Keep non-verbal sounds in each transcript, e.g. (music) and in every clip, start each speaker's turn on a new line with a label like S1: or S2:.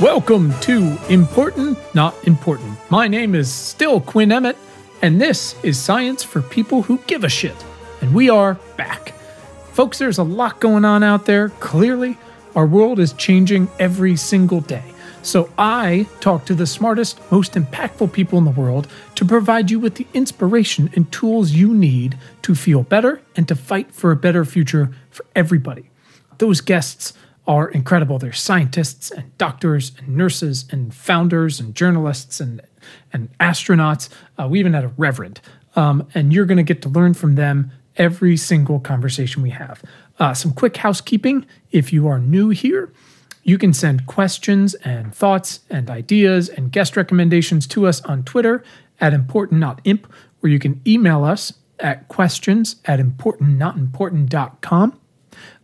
S1: Welcome to Important Not Important. My name is still Quinn Emmett, and this is Science for People Who Give a Shit. And we are back. Folks, there's a lot going on out there. Clearly, our world is changing every single day. So I talk to the smartest, most impactful people in the world to provide you with the inspiration and tools you need to feel better and to fight for a better future for everybody. Those guests are incredible. They're scientists and doctors and nurses and founders and journalists and and astronauts. Uh, we even had a reverend, um, and you're going to get to learn from them every single conversation we have. Uh, some quick housekeeping: if you are new here. You can send questions and thoughts and ideas and guest recommendations to us on Twitter at importantnotimp, or you can email us at questions at important not importantnotimportant.com.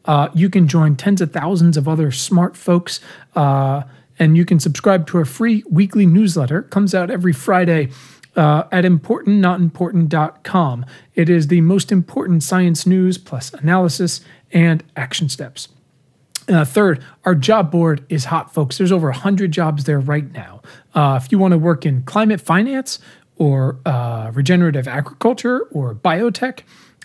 S1: Uh, you can join tens of thousands of other smart folks, uh, and you can subscribe to our free weekly newsletter. It comes out every Friday uh, at importantnotimportant.com. It is the most important science news plus analysis and action steps. Uh, third, our job board is hot, folks. There's over 100 jobs there right now. Uh, if you want to work in climate finance or uh, regenerative agriculture or biotech,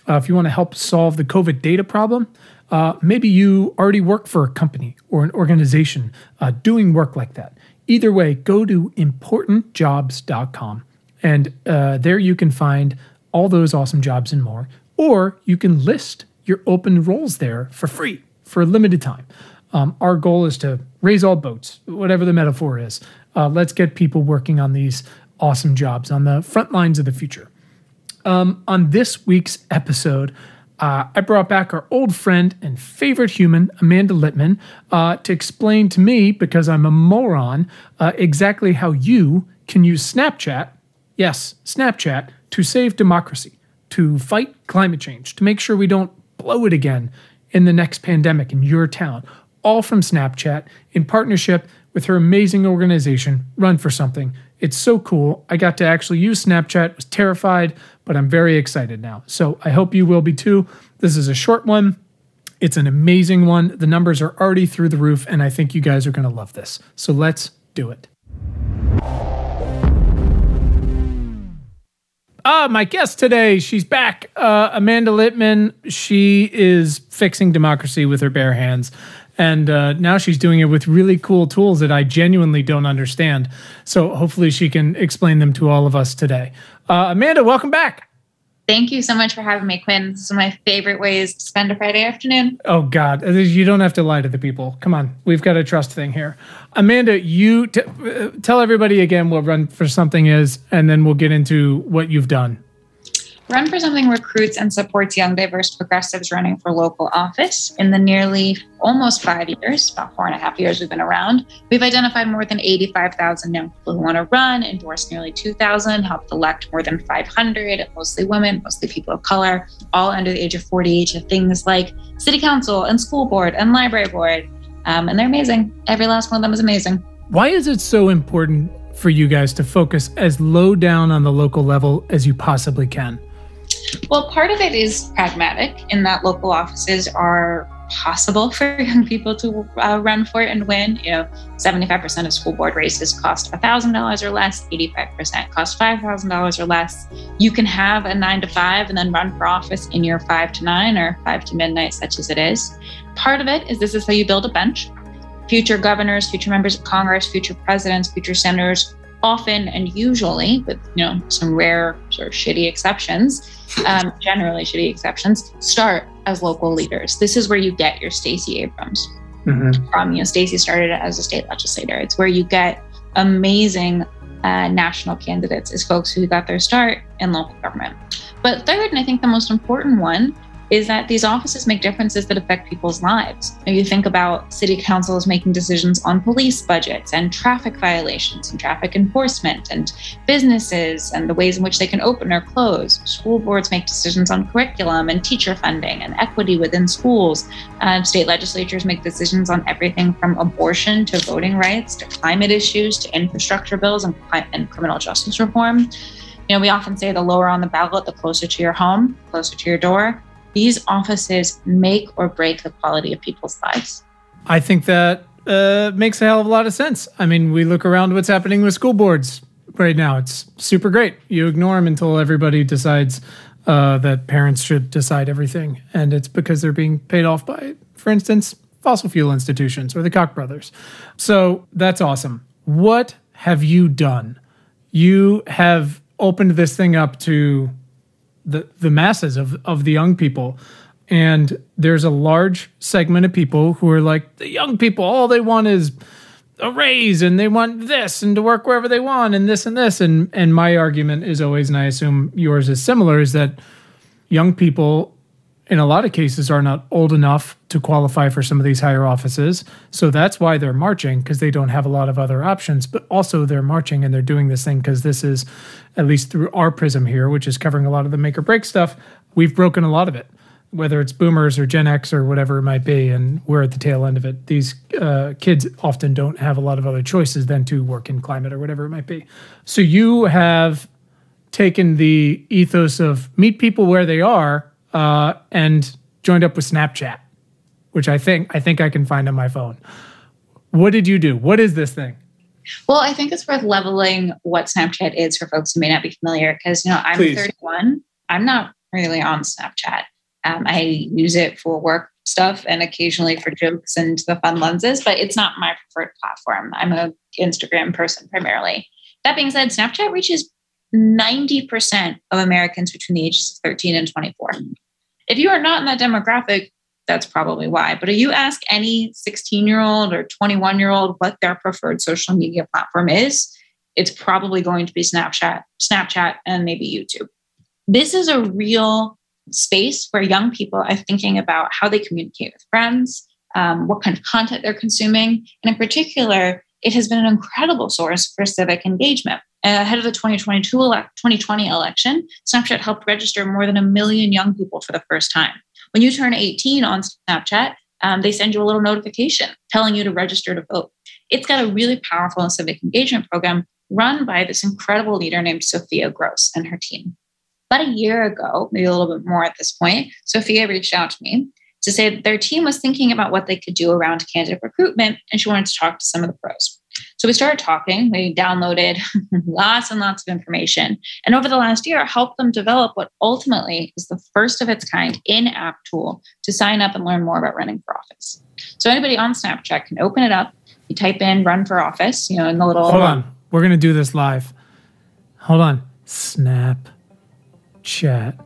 S1: uh, if you want to help solve the COVID data problem, uh, maybe you already work for a company or an organization uh, doing work like that. Either way, go to importantjobs.com and uh, there you can find all those awesome jobs and more. Or you can list your open roles there for free for a limited time. Um, our goal is to raise all boats, whatever the metaphor is. Uh, let's get people working on these awesome jobs on the front lines of the future. Um, on this week's episode, uh, I brought back our old friend and favorite human, Amanda Litman, uh, to explain to me, because I'm a moron, uh, exactly how you can use Snapchat, yes, Snapchat, to save democracy, to fight climate change, to make sure we don't blow it again in the next pandemic in your town, all from Snapchat in partnership with her amazing organization, Run for Something. It's so cool. I got to actually use Snapchat, was terrified, but I'm very excited now. So I hope you will be too. This is a short one. It's an amazing one. The numbers are already through the roof, and I think you guys are going to love this. So let's do it. Ah, my guest today, she's back. Uh, Amanda Litman. She is fixing democracy with her bare hands. And uh, now she's doing it with really cool tools that I genuinely don't understand. So hopefully she can explain them to all of us today. Uh, Amanda, welcome back.
S2: Thank you so much for having me, Quinn. This is one of my favorite ways to spend a Friday afternoon.
S1: Oh, God. You don't have to lie to the people. Come on. We've got a trust thing here. Amanda, you t- uh, tell everybody again what Run for Something is, and then we'll get into what you've done.
S2: Run for Something recruits and supports young, diverse progressives running for local office. In the nearly almost five years, about four and a half years we've been around, we've identified more than 85,000 young people who want to run, endorsed nearly 2,000, helped elect more than 500, mostly women, mostly people of color, all under the age of 40, to things like city council and school board and library board. Um, and they're amazing. Every last one of them is amazing.
S1: Why is it so important for you guys to focus as low down on the local level as you possibly can?
S2: Well, part of it is pragmatic in that local offices are possible (laughs) for young people to uh, run for and win. You know, 75% of school board races cost $1,000 or less, 85% cost $5,000 or less. You can have a nine to five and then run for office in your five to nine or five to midnight, such as it is. Part of it is this is how you build a bench. Future governors, future members of Congress, future presidents, future senators often and usually, with you know some rare sort of shitty exceptions, um, (laughs) generally shitty exceptions, start as local leaders. This is where you get your Stacey Abrams mm-hmm. from. You know, Stacey started as a state legislator. It's where you get amazing uh, national candidates as folks who got their start in local government. But third, and I think the most important one, is that these offices make differences that affect people's lives. You think about city councils making decisions on police budgets and traffic violations and traffic enforcement and businesses and the ways in which they can open or close. School boards make decisions on curriculum and teacher funding and equity within schools. Uh, state legislatures make decisions on everything from abortion to voting rights to climate issues to infrastructure bills and, and criminal justice reform. You know, we often say the lower on the ballot, the closer to your home, closer to your door these offices make or break the quality of people's lives.
S1: I think that uh, makes a hell of a lot of sense. I mean, we look around what's happening with school boards right now. It's super great. You ignore them until everybody decides uh, that parents should decide everything, and it's because they're being paid off by, for instance, fossil fuel institutions or the Koch brothers. So that's awesome. What have you done? You have opened this thing up to the the masses of of the young people. And there's a large segment of people who are like the young people all they want is a raise and they want this and to work wherever they want and this and this. And and my argument is always and I assume yours is similar is that young people in a lot of cases are not old enough to qualify for some of these higher offices so that's why they're marching because they don't have a lot of other options but also they're marching and they're doing this thing because this is at least through our prism here which is covering a lot of the make or break stuff we've broken a lot of it whether it's boomers or Gen X or whatever it might be, and we're at the tail end of it. These uh, kids often don't have a lot of other choices than to work in climate or whatever it might be. So you have taken the ethos of meet people where they are uh, and joined up with Snapchat, which I think I think I can find on my phone. What did you do? What is this thing?
S2: Well, I think it's worth leveling what Snapchat is for folks who may not be familiar, because you know I'm Please. 31. I'm not really on Snapchat. Um, I use it for work stuff and occasionally for jokes and the fun lenses, but it's not my preferred platform. I'm an Instagram person primarily. That being said, Snapchat reaches 90% of Americans between the ages of 13 and 24. If you are not in that demographic, that's probably why. But if you ask any 16 year old or 21 year old what their preferred social media platform is, it's probably going to be Snapchat, Snapchat, and maybe YouTube. This is a real space where young people are thinking about how they communicate with friends, um, what kind of content they're consuming. And in particular, it has been an incredible source for civic engagement. Ahead of the 2022 2020 election, Snapchat helped register more than a million young people for the first time. When you turn 18 on Snapchat, um, they send you a little notification telling you to register to vote. It's got a really powerful civic engagement program run by this incredible leader named Sophia Gross and her team about a year ago, maybe a little bit more at this point, Sophia reached out to me to say their team was thinking about what they could do around candidate recruitment, and she wanted to talk to some of the pros. So we started talking. We downloaded (laughs) lots and lots of information. And over the last year, helped them develop what ultimately is the first of its kind in app tool to sign up and learn more about running for office. So anybody on Snapchat can open it up. You type in run for office, you know, in the little.
S1: Hold on. We're going to do this live. Hold on. Snap chat.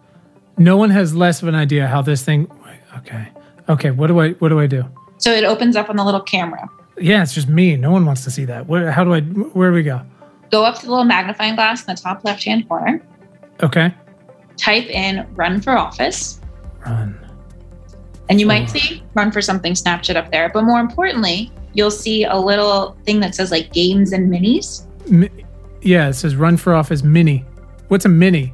S1: No one has less of an idea how this thing. Okay, okay. What do I what do I do?
S2: So it opens up on the little camera.
S1: Yeah, it's just me. No one wants to see that. Where? How do I? Where do we go?
S2: Go up to the little magnifying glass in the top left hand corner.
S1: Okay.
S2: Type in "run for office."
S1: Run.
S2: And you might see "run for something" Snapchat up there, but more importantly, you'll see a little thing that says like games and minis.
S1: Mi- yeah, it says "run for office" mini. What's a mini?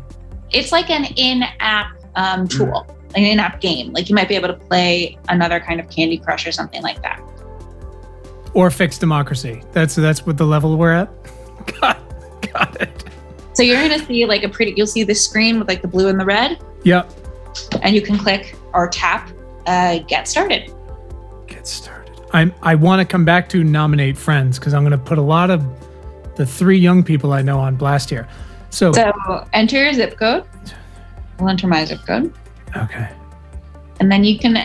S2: it's like an in-app um, mm. tool, like an in-app game. Like you might be able to play another kind of Candy Crush or something like that.
S1: Or fix democracy. That's that's what the level we're at. (laughs) got, got it.
S2: So you're going to see like a pretty. You'll see the screen with like the blue and the red.
S1: Yep.
S2: And you can click or tap uh, get started.
S1: Get started. I'm. I want to come back to nominate friends because I'm going to put a lot of the three young people I know on blast here. So,
S2: so enter your zip code. I'll enter my zip code.
S1: Okay.
S2: And then you can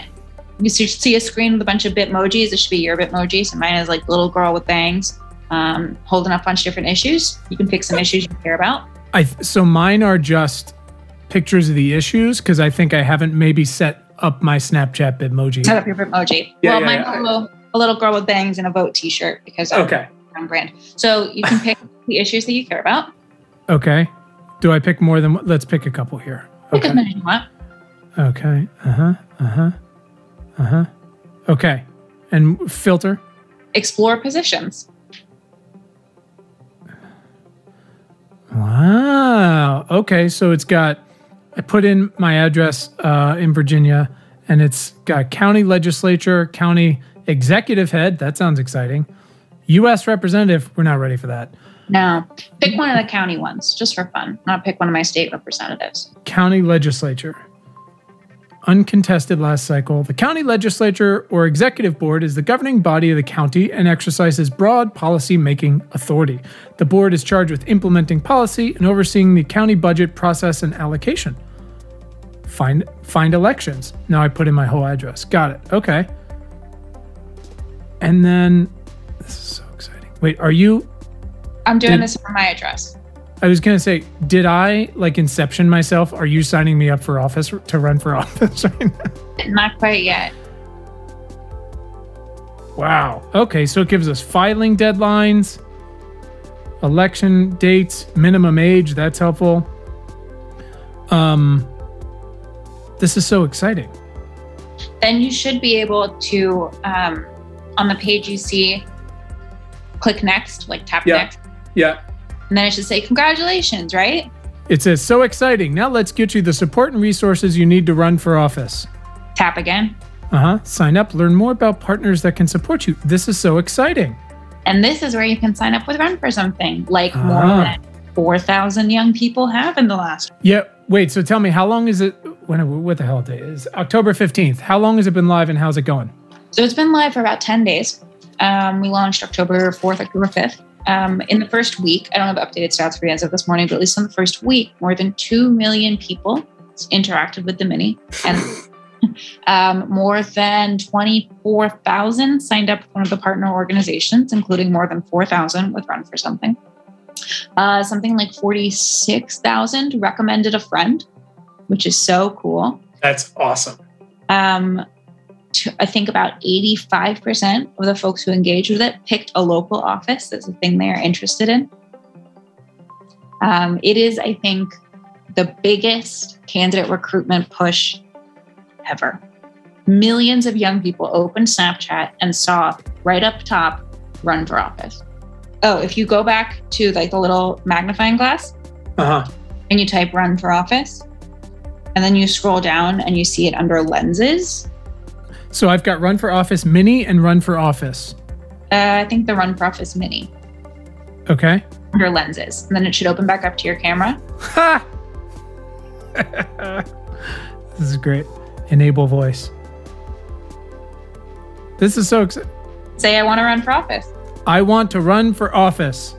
S2: you see a screen with a bunch of Bitmojis. It should be your Bitmoji. So mine is like little girl with bangs, um, holding up a bunch of different issues. You can pick some issues you care about.
S1: I so mine are just pictures of the issues because I think I haven't maybe set up my Snapchat Bitmoji.
S2: Set up your Bitmoji. Yeah, well, yeah, mine yeah. a little girl with bangs and a vote T-shirt because
S1: okay.
S2: I'm brand. So you can pick the issues that you care about.
S1: Okay. Do I pick more than? Let's pick a couple here.
S2: Okay. Pick as you want.
S1: Okay. Uh huh. Uh huh. Uh huh. Okay. And filter.
S2: Explore positions.
S1: Wow. Okay. So it's got. I put in my address uh, in Virginia, and it's got county legislature, county executive head. That sounds exciting. U.S. representative. We're not ready for that.
S2: No, pick one of the county ones just for fun. Not pick one of my state representatives.
S1: County legislature. Uncontested last cycle. The county legislature or executive board is the governing body of the county and exercises broad policy making authority. The board is charged with implementing policy and overseeing the county budget process and allocation. Find find elections. Now I put in my whole address. Got it. Okay. And then this is so exciting. Wait, are you
S2: I'm doing
S1: Did-
S2: this for my address.
S1: I was gonna say, did I like inception myself? Are you signing me up for office to run for (laughs) office right now?
S2: Not quite yet.
S1: Wow. Okay, so it gives us filing deadlines, election dates, minimum age. That's helpful. Um, this is so exciting.
S2: Then you should be able to, um, on the page you see, click next, like tap
S1: Yeah.
S2: next,
S1: Yeah.
S2: And then it should say congratulations, right?
S1: It says so exciting. Now let's get you the support and resources you need to run for office.
S2: Tap again.
S1: Uh huh. Sign up. Learn more about partners that can support you. This is so exciting.
S2: And this is where you can sign up with Run for Something, like more
S1: Ah.
S2: than 4,000 young people have in the last.
S1: Yeah. Wait. So tell me, how long is it? When? What the hell day is October fifteenth? How long has it been live and how's it going?
S2: So it's been live for about 10 days. Um, we launched October 4th, October 5th. Um, in the first week, I don't have updated stats for you as of this morning, but at least in the first week, more than 2 million people interacted with the mini. And (laughs) um, more than 24,000 signed up with one of the partner organizations, including more than 4,000 with Run for Something. Uh, something like 46,000 recommended a friend, which is so cool.
S1: That's awesome.
S2: Um, I think about 85% of the folks who engaged with it picked a local office as a thing they are interested in. Um, it is, I think, the biggest candidate recruitment push ever. Millions of young people opened Snapchat and saw right up top run for office. Oh, if you go back to like the little magnifying glass
S1: Uh huh.
S2: and you type run for office, and then you scroll down and you see it under lenses,
S1: So I've got Run for Office Mini and Run for Office.
S2: Uh, I think the Run for Office Mini
S1: Okay.
S2: under lenses, and then it should open back up to your camera.
S1: Ha! (laughs) this is great. Enable voice. This is so exciting.
S2: Say, I want to run for office.
S1: I want to run for office.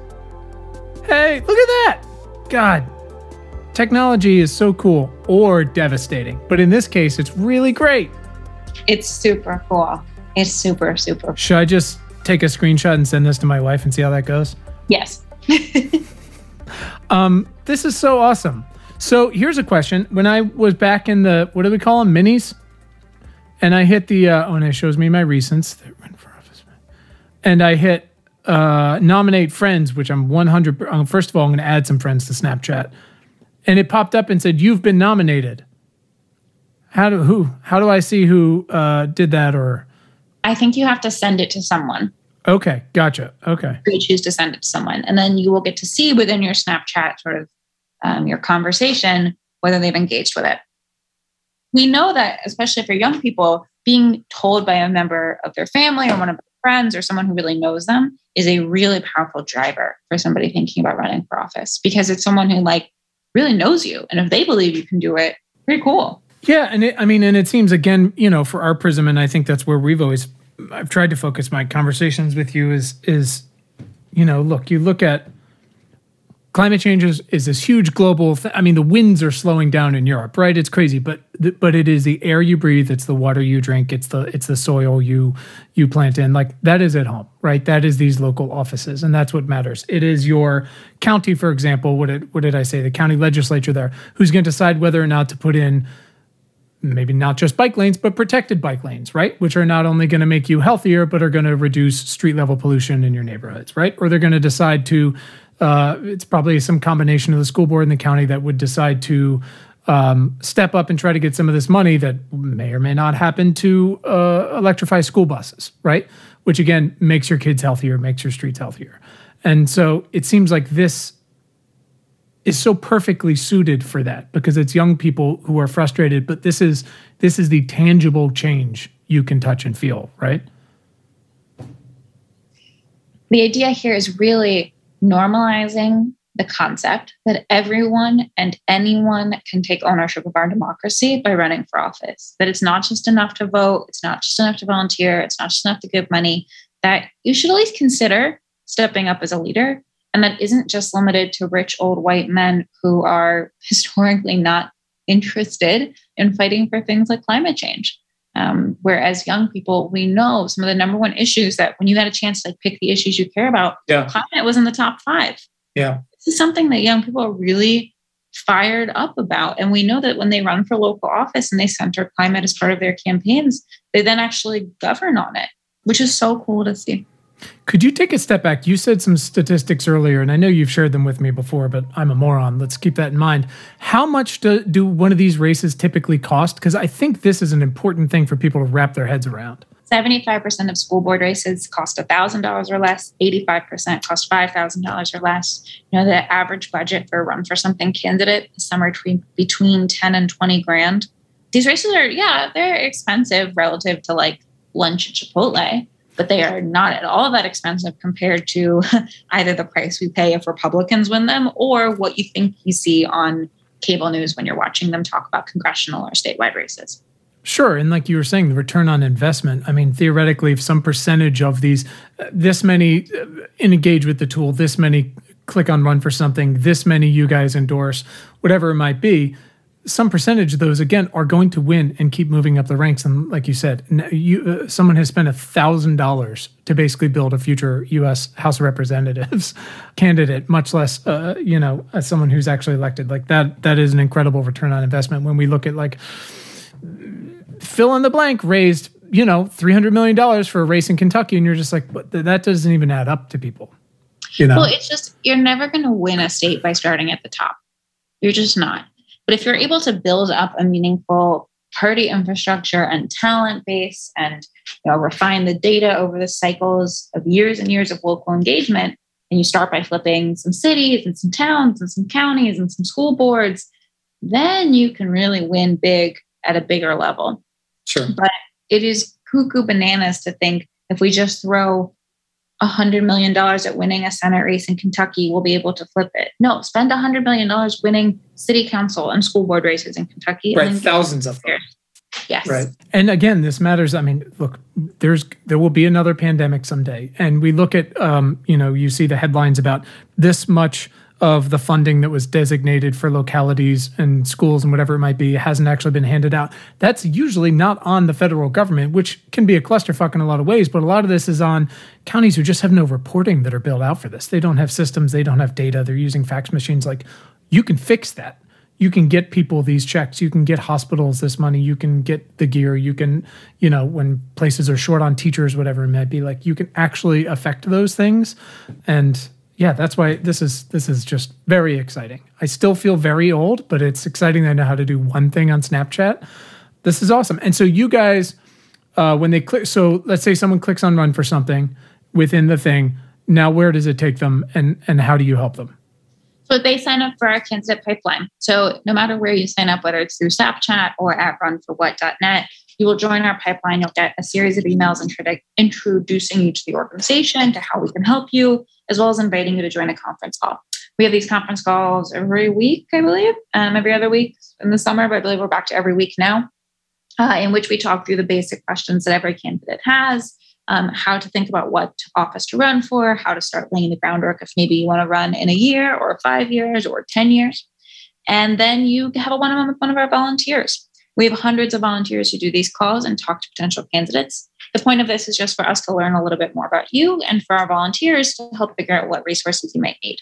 S1: Hey, look at that. God, technology is so cool or devastating, but in this case, it's really great.
S2: It's super cool. It's super, super.
S1: Should I just take a screenshot and send this to my wife and see how that goes?
S2: Yes. (laughs)
S1: Um, this is so awesome. So here's a question: When I was back in the what do we call them, minis, and I hit the uh, oh, and it shows me my recents. that run for office, and I hit uh, nominate friends, which I'm 100. uh, First of all, I'm going to add some friends to Snapchat, and it popped up and said you've been nominated. How do who? How do I see who uh, did that? Or
S2: I think you have to send it to someone.
S1: okay, gotcha. Okay,
S2: You choose to send it to someone, and then you will get to see within your Snapchat sort of um, your conversation whether they've engaged with it. We know that, especially for young people, being told by a member of their family or one of their friends or someone who really knows them is a really powerful driver for somebody thinking about running for office because it's someone who like really knows you, and if they believe you can do it, pretty cool.
S1: Yeah, and it, I mean, and it seems again, you know, for our prism, and I think that's where we've always, I've tried to focus my conversations with you is, is, you know, look, you look at climate change is, is this huge global. Th- I mean, the winds are slowing down in Europe, right? It's crazy, but th- but it is the air you breathe, it's the water you drink, it's the it's the soil you you plant in. Like that is at home, right? That is these local offices, and that's what matters. It is your county, for example. What did what did I say? The county legislature there, who's going to decide whether or not to put in maybe not just bike lanes, but protected bike lanes, right? Which are not only going to make you healthier, but are going to reduce street level pollution in your neighborhoods, right? Or they're going to decide to, uh, it's probably some combination of the school board and the county that would decide to um, step up and try to get some of this money that may or may not happen to uh, electrify school buses, right? Which again makes your kids healthier, makes your streets healthier. And so it seems like this is so perfectly suited for that because it's young people who are frustrated but this is this is the tangible change you can touch and feel right
S2: the idea here is really normalizing the concept that everyone and anyone can take ownership of our democracy by running for office. That it's not just enough to vote, it's not just enough to volunteer, it's not just enough to give money, that you should at least consider stepping up as a leader. And that isn't just limited to rich old white men who are (laughs) historically not interested in fighting for things like climate change. Um, whereas young people, we know some of the number one issues that when you had a chance to like pick the issues you care about,
S1: yeah.
S2: climate was in the top five.
S1: Yeah.
S2: This is something that young people are really fired up about. And we know that when they run for local office and they center climate as part of their campaigns, they then actually govern on it, which is so cool to see.
S1: Could you take a step back? You said some statistics earlier, and I know you've shared them with me before, but I'm a moron. Let's keep that in mind. How much do, do one of these races typically cost? Because I think this is an important thing for people to wrap their heads around.
S2: 75% of school board races cost $1,000 or less, 85% cost $5,000 or less. You know, the average budget for a run for something candidate is somewhere between, between 10 and 20 grand. These races are, yeah, they're expensive relative to like lunch at Chipotle, but they are not at all that expensive compared to (laughs) either the price we pay if Republicans win them or what you think you see on cable news when you're watching them talk about congressional or statewide races.
S1: Sure. And like you were saying, the return on investment. I mean, theoretically, if some percentage of these, uh, this many uh, engage with the tool, this many click on run for something, this many you guys endorse, whatever it might be, some percentage of those again are going to win and keep moving up the ranks. And like you said, you uh, someone has spent a thousand dollars to basically build a future U.S. House of Representatives (laughs) candidate, much less uh, you know as someone who's actually elected. Like that, that is an incredible return on investment when we look at like fill in the blank raised you know $300 million for a race in kentucky and you're just like but that doesn't even add up to people
S2: you know well it's just you're never going to win a state by starting at the top you're just not but if you're able to build up a meaningful party infrastructure and talent base and you know, refine the data over the cycles of years and years of local engagement and you start by flipping some cities and some towns and some counties and some school boards then you can really win big at a bigger level
S1: Sure.
S2: But it is cuckoo bananas to think if we just throw a hundred million dollars at winning a Senate race in Kentucky, we'll be able to flip it. No, spend a hundred million dollars winning city council and school board races in Kentucky.
S1: Right, thousands of them.
S2: Yes.
S1: Right. And again, this matters. I mean, look, there's there will be another pandemic someday, and we look at, um, you know, you see the headlines about this much of the funding that was designated for localities and schools and whatever it might be hasn't actually been handed out. That's usually not on the federal government, which can be a clusterfuck in a lot of ways, but a lot of this is on counties who just have no reporting that are built out for this. They don't have systems, they don't have data, they're using fax machines. Like, you can fix that. You can get people these checks. You can get hospitals this money. You can get the gear. You can, you know, when places are short on teachers, whatever it might be, like you can actually affect those things. And yeah, that's why this is this is just very exciting. I still feel very old, but it's exciting that I know how to do one thing on Snapchat. This is awesome. And so you guys, uh, when they click, so let's say someone clicks on run for something within the thing. Now, where does it take them, and and how do you help them?
S2: So they sign up for our candidate pipeline. So no matter where you sign up, whether it's through Snapchat or at runforwhat.net, you will join our pipeline. You'll get a series of emails introducing you to the organization, to how we can help you, as well as inviting you to join a conference call. We have these conference calls every week, I believe, um, every other week in the summer, but I believe we're back to every week now, uh, in which we talk through the basic questions that every candidate has, um, how to think about what office to run for, how to start laying the groundwork if maybe you want to run in a year or five years or 10 years. And then you have a one on one with one of our volunteers. We have hundreds of volunteers who do these calls and talk to potential candidates. The point of this is just for us to learn a little bit more about you and for our volunteers to help figure out what resources you might need.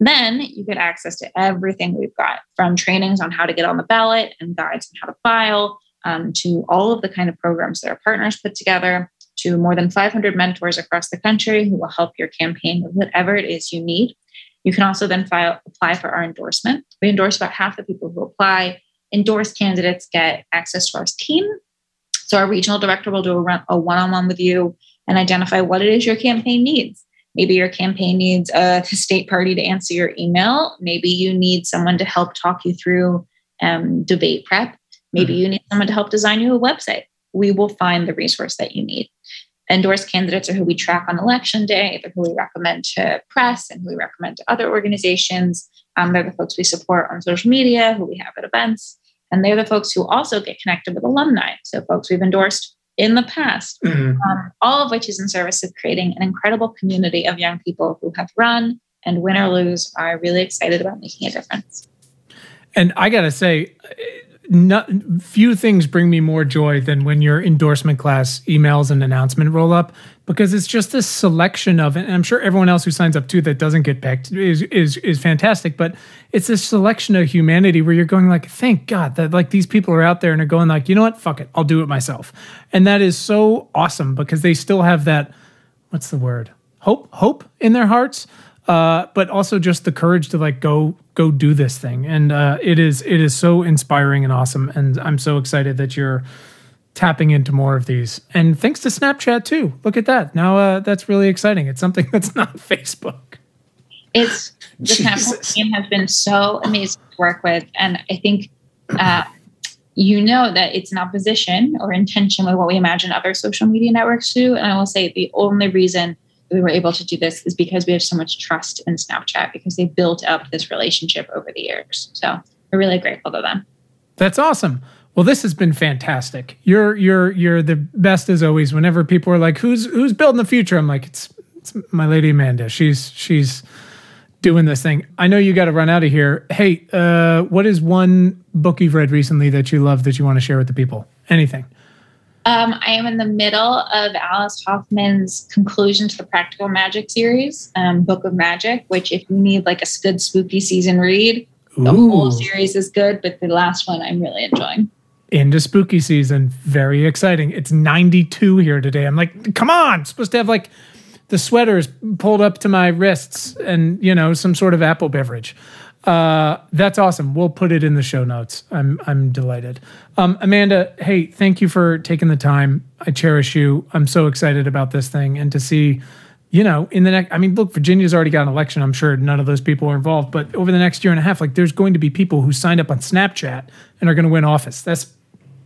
S2: Then you get access to everything we've got from trainings on how to get on the ballot and guides on how to file um, to all of the kind of programs that our partners put together to more than 500 mentors across the country who will help your campaign with whatever it is you need. You can also then file, apply for our endorsement. We endorse about half the people who apply. Endorsed candidates get access to our team so our regional director will do a, a one-on-one with you and identify what it is your campaign needs. Maybe your campaign needs a state party to answer your email. Maybe you need someone to help talk you through um, debate prep. Maybe mm-hmm. you need someone to help design you a website. We will find the resource that you need. endorsed candidates are who we track on election day. They're who we recommend to press and who we recommend to other organizations. Um, they're the folks we support on social media, who we have at events. And they're the folks who also get connected with alumni. So, folks we've endorsed in the past, mm-hmm. um, all of which is in service of creating an incredible community of young people who have run and win or lose are really excited about making a difference.
S1: And I got to say, not, few things bring me more joy than when your endorsement class emails and announcement roll up because it's just this selection of and I'm sure everyone else who signs up too that doesn't get picked is is is fantastic but it's this selection of humanity where you're going like thank god that like these people are out there and are going like you know what fuck it I'll do it myself and that is so awesome because they still have that what's the word hope hope in their hearts uh, but also just the courage to like go go do this thing. And uh, it is it is so inspiring and awesome. And I'm so excited that you're tapping into more of these. And thanks to Snapchat too. Look at that. Now uh, that's really exciting. It's something (laughs) that's not Facebook.
S2: It's the Snapchat team has been so amazing to work with, and I think. Uh, you know that it's in opposition or intention with what we imagine other social media networks do. And I will say the only reason we were able to do this is because we have so much trust in Snapchat because they built up this relationship over the years. So we're really grateful to them.
S1: That's awesome. Well, this has been fantastic. You're you're you're the best as always. Whenever people are like, "Who's who's building the future?" I'm like, "It's it's my lady Amanda. She's she's doing this thing." I know you got to run out of here. Hey, uh, what is one book you've read recently that you love that you want to share with the people? Anything?
S2: Um, I am in the middle of Alice Hoffman's conclusion to the Practical Magic series, um, Book of Magic, which, if you need like a good spooky season read, the Ooh. whole series is good, but the last one I'm really enjoying.
S1: Into spooky season. Very exciting. It's 92 here today. I'm like, come on, I'm supposed to have like the sweaters pulled up to my wrists and, you know, some sort of apple beverage. Uh, that's awesome. We'll put it in the show notes. I'm I'm delighted. Um, Amanda, hey, thank you for taking the time. I cherish you. I'm so excited about this thing and to see, you know, in the next. I mean, look, Virginia's already got an election. I'm sure none of those people are involved, but over the next year and a half, like, there's going to be people who signed up on Snapchat and are going to win office. That's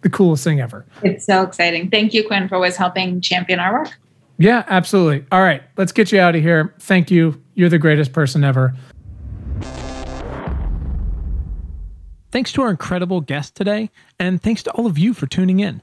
S1: the coolest thing ever.
S2: It's so exciting. Thank you, Quinn, for always helping champion our work.
S1: Yeah, absolutely. All right, let's get you out of here. Thank you. You're the greatest person ever. Thanks to our incredible guest today, and thanks to all of you for tuning in.